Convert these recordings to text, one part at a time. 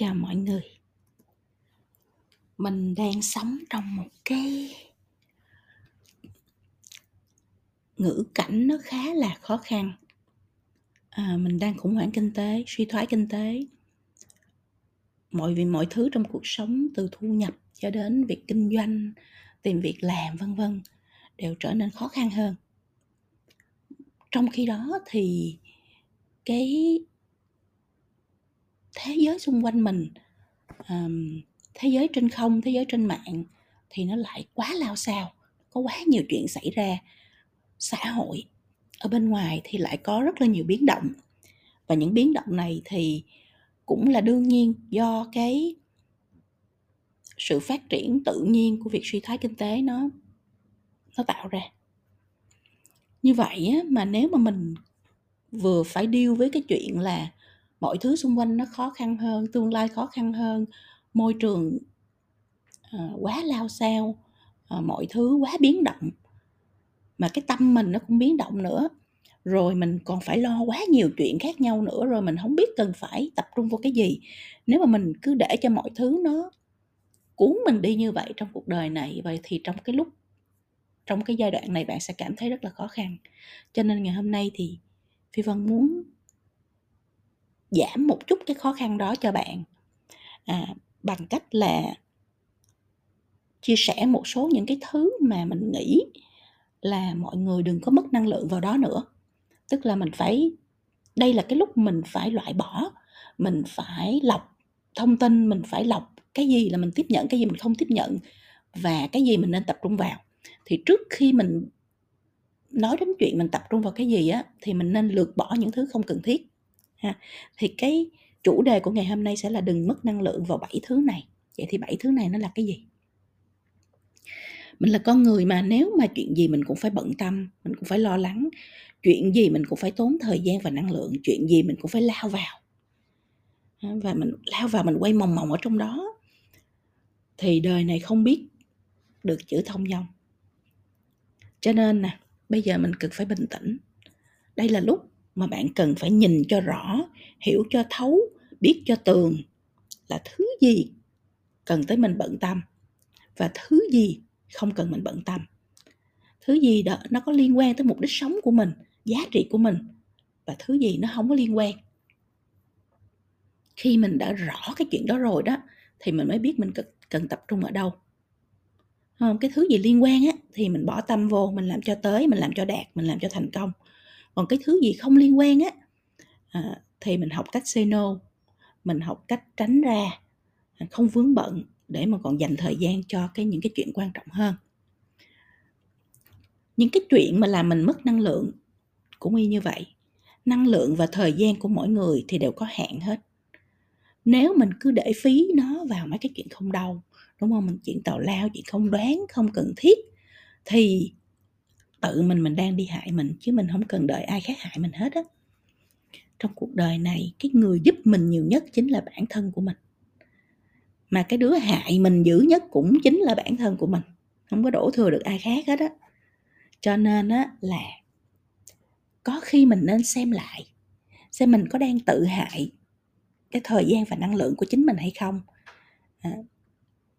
Chào mọi người. Mình đang sống trong một cái ngữ cảnh nó khá là khó khăn. À, mình đang khủng hoảng kinh tế, suy thoái kinh tế. Mọi việc mọi thứ trong cuộc sống từ thu nhập cho đến việc kinh doanh, tìm việc làm vân vân đều trở nên khó khăn hơn. Trong khi đó thì cái thế giới xung quanh mình um, thế giới trên không thế giới trên mạng thì nó lại quá lao sao có quá nhiều chuyện xảy ra. Xã hội ở bên ngoài thì lại có rất là nhiều biến động và những biến động này thì cũng là đương nhiên do cái sự phát triển tự nhiên của việc suy thoái kinh tế nó nó tạo ra. Như vậy á, mà nếu mà mình vừa phải điêu với cái chuyện là mọi thứ xung quanh nó khó khăn hơn tương lai khó khăn hơn môi trường uh, quá lao xao, uh, mọi thứ quá biến động. Mà cái tâm mình nó cũng biến động nữa. Rồi mình còn phải lo quá nhiều chuyện khác nhau nữa rồi mình không biết cần phải tập trung vào cái gì. Nếu mà mình cứ để cho mọi thứ nó cuốn mình đi như vậy trong cuộc đời này vậy thì trong cái lúc trong cái giai đoạn này bạn sẽ cảm thấy rất là khó khăn. Cho nên ngày hôm nay thì phi vân muốn giảm một chút cái khó khăn đó cho bạn. À, bằng cách là chia sẻ một số những cái thứ mà mình nghĩ là mọi người đừng có mất năng lượng vào đó nữa. Tức là mình phải đây là cái lúc mình phải loại bỏ mình phải lọc thông tin mình phải lọc cái gì là mình tiếp nhận cái gì mình không tiếp nhận và cái gì mình nên tập trung vào. Thì trước khi mình nói đến chuyện mình tập trung vào cái gì á thì mình nên lược bỏ những thứ không cần thiết ha. Thì cái chủ đề của ngày hôm nay sẽ là đừng mất năng lượng vào bảy thứ này. Vậy thì bảy thứ này nó là cái gì? Mình là con người mà, nếu mà chuyện gì mình cũng phải bận tâm, mình cũng phải lo lắng, chuyện gì mình cũng phải tốn thời gian và năng lượng, chuyện gì mình cũng phải lao vào. Và mình lao vào mình quay mòng mòng ở trong đó, thì đời này không biết được chữ thông dong. Cho nên nè, bây giờ mình cực phải bình tĩnh. Đây là lúc mà bạn cần phải nhìn cho rõ hiểu cho thấu biết cho tường là thứ gì cần tới mình bận tâm và thứ gì không cần mình bận tâm. Thứ gì đó nó có liên quan tới mục đích sống của mình giá trị của mình và thứ gì nó không có liên quan. Khi mình đã rõ cái chuyện đó rồi đó thì mình mới biết mình cần, cần tập trung ở đâu. Không cái thứ gì liên quan á thì mình bỏ tâm vô mình làm cho tới mình làm cho đạt mình làm cho thành công còn cái thứ gì không liên quan á à, thì mình học cách say no mình học cách tránh ra à, không vướng bận để mà còn dành thời gian cho cái những cái chuyện quan trọng hơn. Những cái chuyện mà làm mình mất năng lượng cũng y như vậy. Năng lượng và thời gian của mỗi người thì đều có hạn hết. Nếu mình cứ để phí nó vào mấy cái chuyện không đâu đúng không? Mình chuyện tào lao chuyện không đoán không cần thiết thì tự mình mình đang đi hại mình chứ mình không cần đợi ai khác hại mình hết á. Trong cuộc đời này cái người giúp mình nhiều nhất chính là bản thân của mình. Mà cái đứa hại mình dữ nhất cũng chính là bản thân của mình. Không có đổ thừa được ai khác hết á. Cho nên á là có khi mình nên xem lại xem mình có đang tự hại cái thời gian và năng lượng của chính mình hay không. À,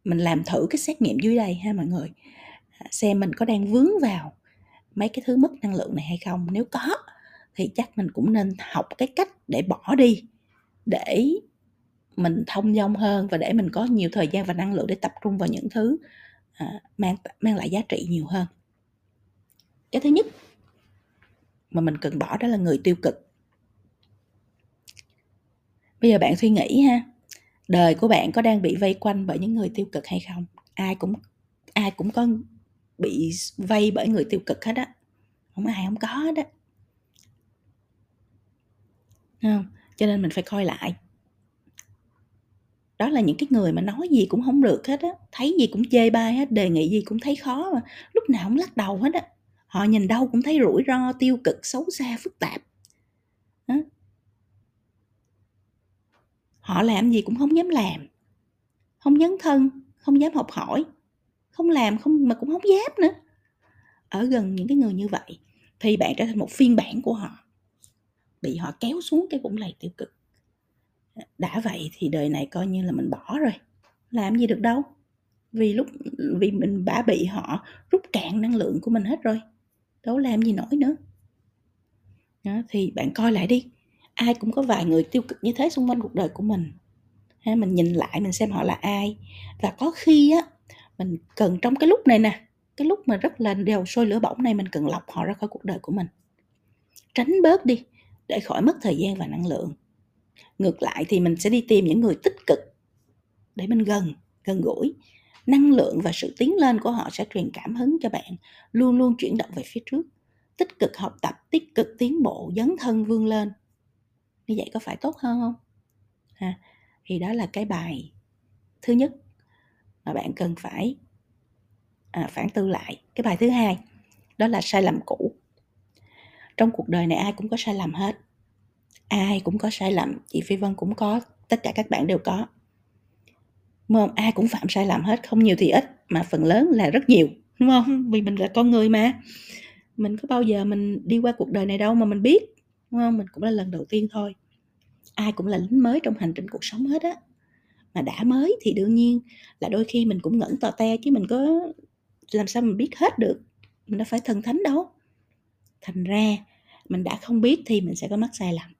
mình làm thử cái xét nghiệm dưới đây ha mọi người. À, xem mình có đang vướng vào mấy cái thứ mất năng lượng này hay không. Nếu có thì chắc mình cũng nên học cái cách để bỏ đi để mình thông dong hơn và để mình có nhiều thời gian và năng lượng để tập trung vào những thứ à, mang mang lại giá trị nhiều hơn. Cái thứ nhất mà mình cần bỏ đó là người tiêu cực. Bây giờ bạn suy nghĩ ha đời của bạn có đang bị vây quanh bởi những người tiêu cực hay không? Ai cũng ai cũng có bị vây bởi người tiêu cực hết á. Không ai, không có hết á. Không? Cho nên mình phải coi lại. Đó là những cái người mà nói gì cũng không được hết á, thấy gì cũng chê bai hết, đề nghị gì cũng thấy khó mà, lúc nào cũng lắc đầu hết á. Họ nhìn đâu cũng thấy rủi ro, tiêu cực, xấu xa, phức tạp. Đó. họ làm gì cũng không dám làm, không dám thân, không dám học hỏi không làm không mà cũng không dám nữa. Ở gần những cái người như vậy thì bạn trở thành một phiên bản của họ. Bị họ kéo xuống cái vũng lầy tiêu cực. Đã vậy thì đời này coi như là mình bỏ rồi. Làm gì được đâu. Vì lúc vì mình đã bị họ rút cạn năng lượng của mình hết rồi. Đâu làm gì nổi nữa. Đó, thì bạn coi lại đi. Ai cũng có vài người tiêu cực như thế xung quanh cuộc đời của mình. Ha, mình nhìn lại mình xem họ là ai. Và có khi á mình cần trong cái lúc này nè, cái lúc mà rất là đều sôi lửa bỏng này, mình cần lọc họ ra khỏi cuộc đời của mình. Tránh bớt đi, để khỏi mất thời gian và năng lượng. Ngược lại thì mình sẽ đi tìm những người tích cực để mình gần gần gũi. Năng lượng và sự tiến lên của họ sẽ truyền cảm hứng cho bạn, luôn luôn chuyển động về phía trước. Tích cực học tập, tích cực tiến bộ, dấn thân vươn lên. Như vậy có phải tốt hơn không? Ha, thì đó là cái bài thứ nhất mà bạn cần phải à, phản tư lại. Cái bài thứ hai đó là sai lầm cũ. Trong cuộc đời này ai cũng có sai lầm hết. Ai cũng có sai lầm chị phi vân cũng có tất cả các bạn đều có. Đúng không? Ai cũng phạm sai lầm hết không nhiều thì ít mà phần lớn là rất nhiều đúng không? Vì mình là con người mà. Mình có bao giờ mình đi qua cuộc đời này đâu mà mình biết đúng không? Mình cũng là lần đầu tiên thôi. Ai cũng là lính mới trong hành trình cuộc sống hết á mà đã mới thì đương nhiên là đôi khi mình cũng ngẩn tò te chứ mình có làm sao mình biết hết được, mình đâu phải thần thánh đâu. Thành ra mình đã không biết thì mình sẽ có mắc sai lầm.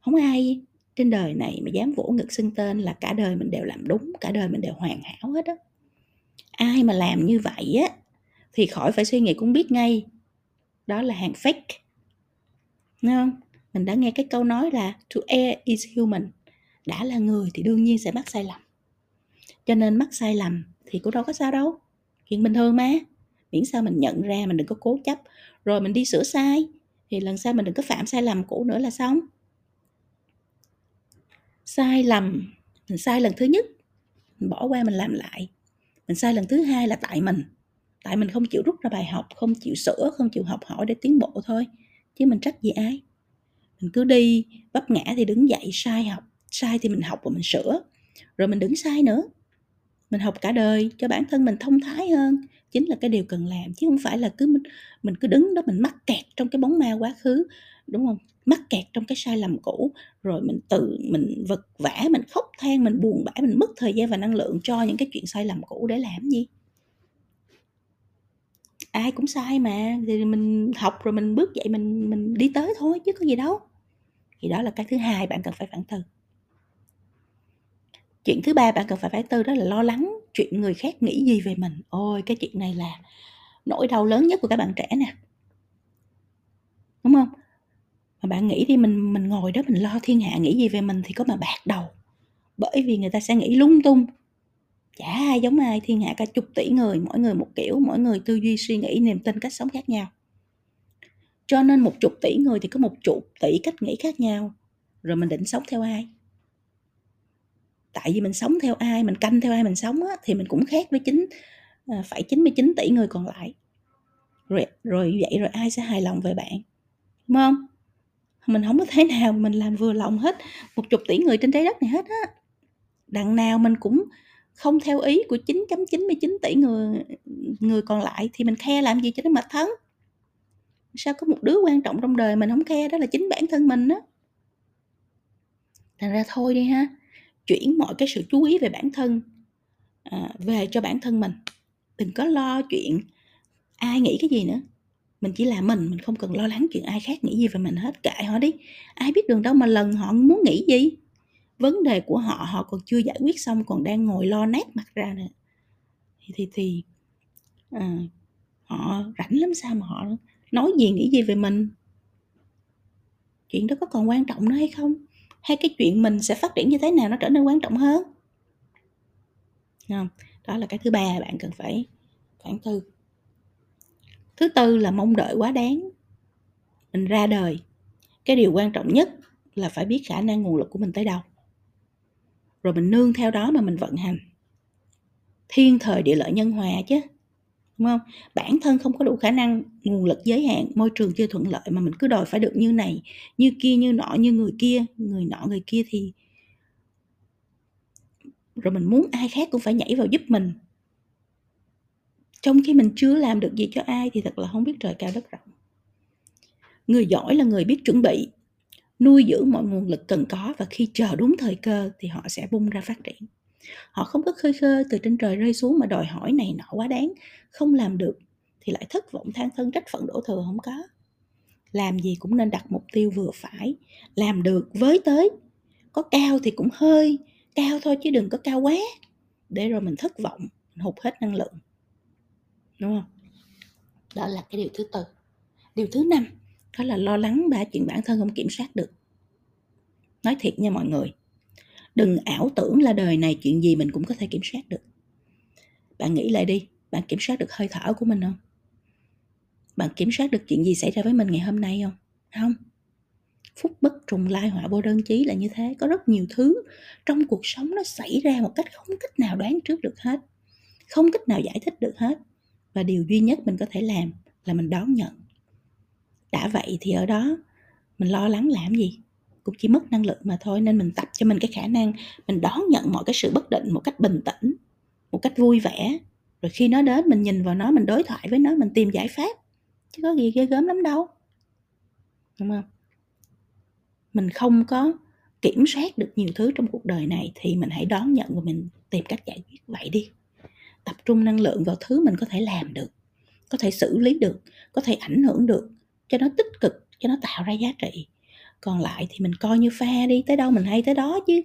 Không ai trên đời này mà dám vỗ ngực xưng tên là cả đời mình đều làm đúng, cả đời mình đều hoàn hảo hết á. Ai mà làm như vậy á, thì khỏi phải suy nghĩ cũng biết ngay, đó là hàng fake. Đúng không? Mình đã nghe cái câu nói là to air is human đã là người thì đương nhiên sẽ mắc sai lầm. Cho nên mắc sai lầm thì cũng đâu có sao đâu. Chuyện bình thường mà. Miễn sao mình nhận ra mình đừng có cố chấp. Rồi mình đi sửa sai, thì lần sau mình đừng có phạm sai lầm cũ nữa là xong. Sai lầm, mình sai lần thứ nhất, mình bỏ qua mình làm lại. Mình sai lần thứ hai là tại mình. Tại mình không chịu rút ra bài học, không chịu sửa, không chịu học hỏi để tiến bộ thôi. Chứ mình trách gì ai? Mình cứ đi, vấp ngã thì đứng dậy sai học sai thì mình học và mình sửa. Rồi mình đứng sai nữa. Mình học cả đời cho bản thân mình thông thái hơn. Chính là cái điều cần làm chứ không phải là cứ mình, mình cứ đứng đó mình mắc kẹt trong cái bóng ma quá khứ đúng không? Mắc kẹt trong cái sai lầm cũ rồi mình tự mình vật vã mình khóc than mình buồn bã mình mất thời gian và năng lượng cho những cái chuyện sai lầm cũ để làm gì? Ai cũng sai mà thì mình học rồi mình bước dậy mình mình đi tới thôi chứ có gì đâu. Thì đó là cái thứ hai bạn cần phải phản tư chuyện thứ ba bạn cần phải phải tư đó là lo lắng chuyện người khác nghĩ gì về mình. Ôi, cái chuyện này là nỗi đau lớn nhất của các bạn trẻ nè. Đúng không? Mà bạn nghĩ đi, mình mình ngồi đó mình lo thiên hạ nghĩ gì về mình thì có mà bạc đầu. Bởi vì người ta sẽ nghĩ lung tung. Chả ai giống ai, thiên hạ cả chục tỷ người, mỗi người một kiểu, mỗi người tư duy, suy nghĩ, niềm tin cách sống khác nhau. Cho nên một chục tỷ người thì có một chục tỷ cách nghĩ khác nhau. Rồi mình định sống theo ai? Tại vì mình sống theo ai mình canh theo ai mình sống á, thì mình cũng khác với chính à, phải 99 tỷ người còn lại. Rồi rồi vậy rồi ai sẽ hài lòng về bạn? Đúng không? Mình không có thể nào mình làm vừa lòng hết một chục tỷ người trên trái đất này hết á. Đằng nào mình cũng không theo ý của 9.99 tỷ người người còn lại thì mình khe làm gì cho nó mệt thân? Sao có một đứa quan trọng trong đời mình không khe đó là chính bản thân mình đó thành ra thôi đi ha chuyển mọi cái sự chú ý về bản thân à, về cho bản thân mình. Đừng có lo chuyện ai nghĩ cái gì nữa. Mình chỉ là mình mình không cần lo lắng chuyện ai khác nghĩ gì về mình hết kệ họ đi. Ai biết đường đâu mà lần họ muốn nghĩ gì? Vấn đề của họ họ còn chưa giải quyết xong còn đang ngồi lo nát mặt ra nè thì thì, thì à, họ rảnh lắm sao mà họ nói gì nghĩ gì về mình? Chuyện đó có còn quan trọng nữa hay không? Hay cái chuyện mình sẽ phát triển như thế nào nó trở nên quan trọng hơn? Không, đó là cái thứ ba bạn cần phải phản tư. Thứ tư là mong đợi quá đáng. Mình ra đời, cái điều quan trọng nhất là phải biết khả năng nguồn lực của mình tới đâu. Rồi mình nương theo đó mà mình vận hành. Thiên thời địa lợi nhân hòa chứ đúng không? Bản thân không có đủ khả năng, nguồn lực giới hạn, môi trường chưa thuận lợi mà mình cứ đòi phải được như này, như kia, như nọ, như người kia, người nọ, người kia thì rồi mình muốn ai khác cũng phải nhảy vào giúp mình. Trong khi mình chưa làm được gì cho ai thì thật là không biết trời cao đất rộng. Người giỏi là người biết chuẩn bị, nuôi dưỡng mọi nguồn lực cần có và khi chờ đúng thời cơ thì họ sẽ bung ra phát triển họ không có khơi khơi từ trên trời rơi xuống mà đòi hỏi này nọ quá đáng, không làm được thì lại thất vọng, than thân trách phận đổ thừa không có. Làm gì cũng nên đặt mục tiêu vừa phải, làm được với tới. Có cao thì cũng hơi, cao thôi chứ đừng có cao quá. Để rồi mình thất vọng, mình hụt hết năng lượng. Đúng không? Đó là cái điều thứ tư. Điều thứ năm, đó là lo lắng ba chuyện bản thân không kiểm soát được. Nói thiệt nha mọi người đừng ảo tưởng là đời này chuyện gì mình cũng có thể kiểm soát được. Bạn nghĩ lại đi, bạn kiểm soát được hơi thở của mình không? Bạn kiểm soát được chuyện gì xảy ra với mình ngày hôm nay không? Không. Phúc bất trùng lai họa vô đơn chí là như thế, có rất nhiều thứ trong cuộc sống nó xảy ra một cách không cách nào đoán trước được hết, không cách nào giải thích được hết. Và điều duy nhất mình có thể làm là mình đón nhận. Đã vậy thì ở đó mình lo lắng làm gì? Cũng chỉ mất năng lượng mà thôi, nên mình tập cho mình cái khả năng mình đón nhận mọi cái sự bất định một cách bình tĩnh, một cách vui vẻ. Rồi khi nó đến, mình nhìn vào nó, mình đối thoại với nó, mình tìm giải pháp. Chứ có gì ghê gớm lắm đâu. Đúng không? Mình không có kiểm soát được nhiều thứ trong cuộc đời này thì mình hãy đón nhận và mình tìm cách giải quyết. Vậy đi. Tập trung năng lượng vào thứ mình có thể làm được, có thể xử lý được, có thể ảnh hưởng được, cho nó tích cực, cho nó tạo ra giá trị còn lại thì mình coi như pha đi tới đâu mình hay tới đó chứ.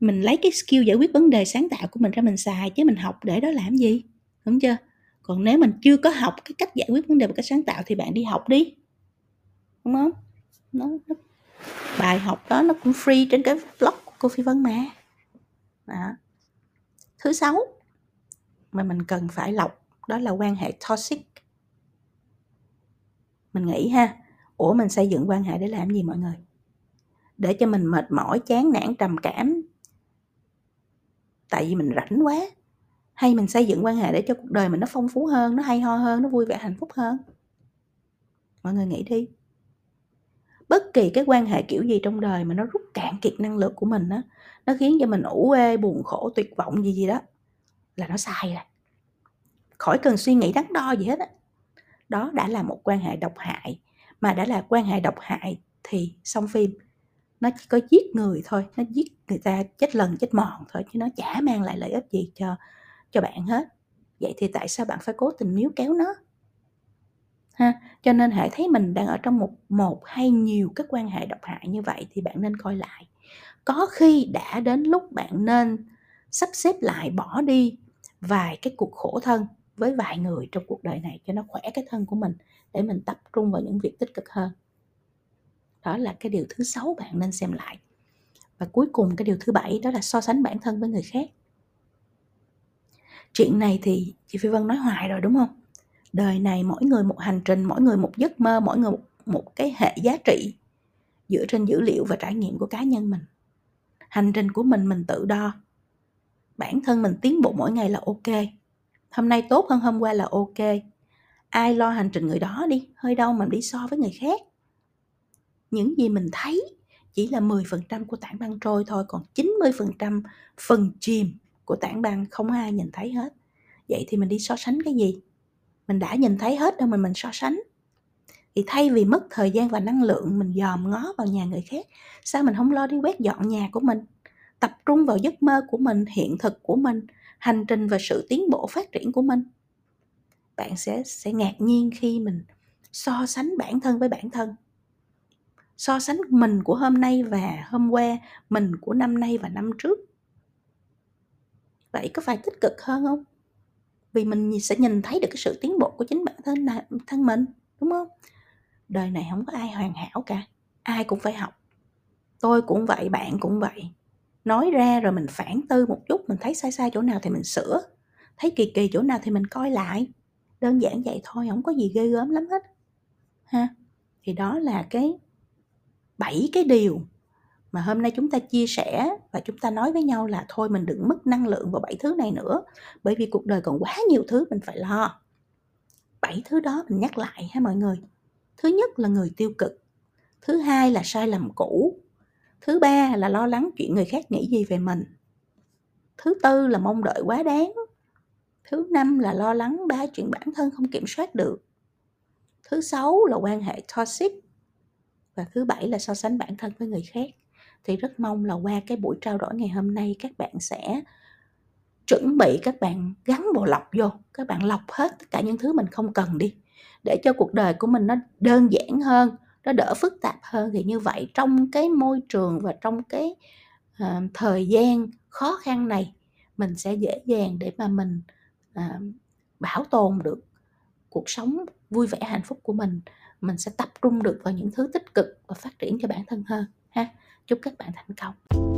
Mình lấy cái skill giải quyết vấn đề sáng tạo của mình ra mình xài chứ mình học để đó làm gì đúng chưa? Còn nếu mình chưa có học cái cách giải quyết vấn đề một cách sáng tạo thì bạn đi học đi đúng không? Nó, nó bài học đó nó cũng free trên cái blog của cô phi vân mà. Đó. thứ sáu mà mình cần phải lọc đó là quan hệ toxic. Mình nghĩ ha ủa, mình xây dựng quan hệ để làm gì mọi người? Để cho mình mệt mỏi, chán nản, trầm cảm. Tại vì mình rảnh quá. Hay mình xây dựng quan hệ để cho cuộc đời mình nó phong phú hơn, nó hay ho hơn, nó vui vẻ, hạnh phúc hơn? Mọi người nghĩ đi. Bất kỳ cái quan hệ kiểu gì trong đời mà nó rút cạn kiệt năng lượng của mình á, nó khiến cho mình ủ ê, buồn khổ, tuyệt vọng gì gì đó, là nó sai rồi. Khỏi cần suy nghĩ đắn đo gì hết á. Đó đã là một quan hệ độc hại mà đã là quan hệ độc hại thì xong phim. Nó chỉ có giết người thôi, nó giết người ta chết lần, chết mòn thôi, chứ nó chả mang lại lợi ích gì cho cho bạn hết. Vậy thì tại sao bạn phải cố tình níu kéo nó? Ha, cho nên hãy thấy mình đang ở trong một một hay nhiều các quan hệ độc hại như vậy thì bạn nên coi lại. Có khi đã đến lúc bạn nên sắp xếp lại bỏ đi vài cái cuộc khổ thân với vài người trong cuộc đời này cho nó khỏe cái thân của mình để mình tập trung vào những việc tích cực hơn. Đó là cái điều thứ sáu bạn nên xem lại. Và cuối cùng cái điều thứ bảy đó là so sánh bản thân với người khác. Chuyện này thì chị phi vân nói hoài rồi đúng không? Đời này mỗi người một hành trình mỗi người một giấc mơ mỗi người một, một cái hệ giá trị dựa trên dữ liệu và trải nghiệm của cá nhân mình. Hành trình của mình mình tự đo. Bản thân mình tiến bộ mỗi ngày là ok. Hôm nay tốt hơn hôm qua là ok ai lo hành trình người đó đi, hơi đâu mà đi so với người khác. Những gì mình thấy chỉ là 10% của tảng băng trôi thôi, còn 90% phần chìm của tảng băng không ai nhìn thấy hết. Vậy thì mình đi so sánh cái gì? Mình đã nhìn thấy hết đâu mà mình so sánh. Thì thay vì mất thời gian và năng lượng, mình dòm ngó vào nhà người khác, sao mình không lo đi quét dọn nhà của mình? Tập trung vào giấc mơ của mình, hiện thực của mình, hành trình và sự tiến bộ phát triển của mình bạn sẽ sẽ ngạc nhiên khi mình so sánh bản thân với bản thân. So sánh mình của hôm nay và hôm qua, mình của năm nay và năm trước. Vậy có phải tích cực hơn không? Vì mình sẽ nhìn thấy được cái sự tiến bộ của chính bản thân thân mình, đúng không? Đời này không có ai hoàn hảo cả, ai cũng phải học. Tôi cũng vậy, bạn cũng vậy. Nói ra rồi mình phản tư một chút, mình thấy sai sai chỗ nào thì mình sửa, thấy kỳ kỳ chỗ nào thì mình coi lại đơn giản vậy thôi, không có gì ghê gớm lắm hết. Ha, thì đó là cái bảy cái điều mà hôm nay chúng ta chia sẻ và chúng ta nói với nhau là thôi mình đừng mất năng lượng vào bảy thứ này nữa, bởi vì cuộc đời còn quá nhiều thứ mình phải lo. Bảy thứ đó mình nhắc lại ha mọi người. Thứ nhất là người tiêu cực, thứ hai là sai lầm cũ, thứ ba là lo lắng chuyện người khác nghĩ gì về mình, thứ tư là mong đợi quá đáng thứ năm là lo lắng ba chuyện bản thân không kiểm soát được. Thứ sáu là quan hệ toxic. Và thứ bảy là so sánh bản thân với người khác. Thì rất mong là qua cái buổi trao đổi ngày hôm nay các bạn sẽ chuẩn bị các bạn gắn bộ lọc vô các bạn lọc hết tất cả những thứ mình không cần đi để cho cuộc đời của mình nó đơn giản hơn nó đỡ phức tạp hơn. Thì như vậy trong cái môi trường và trong cái uh, thời gian khó khăn này mình sẽ dễ dàng để mà mình À, bảo tồn được cuộc sống vui vẻ, hạnh phúc của mình mình sẽ tập trung được vào những thứ tích cực và phát triển cho bản thân hơn ha. Chúc các bạn thành công.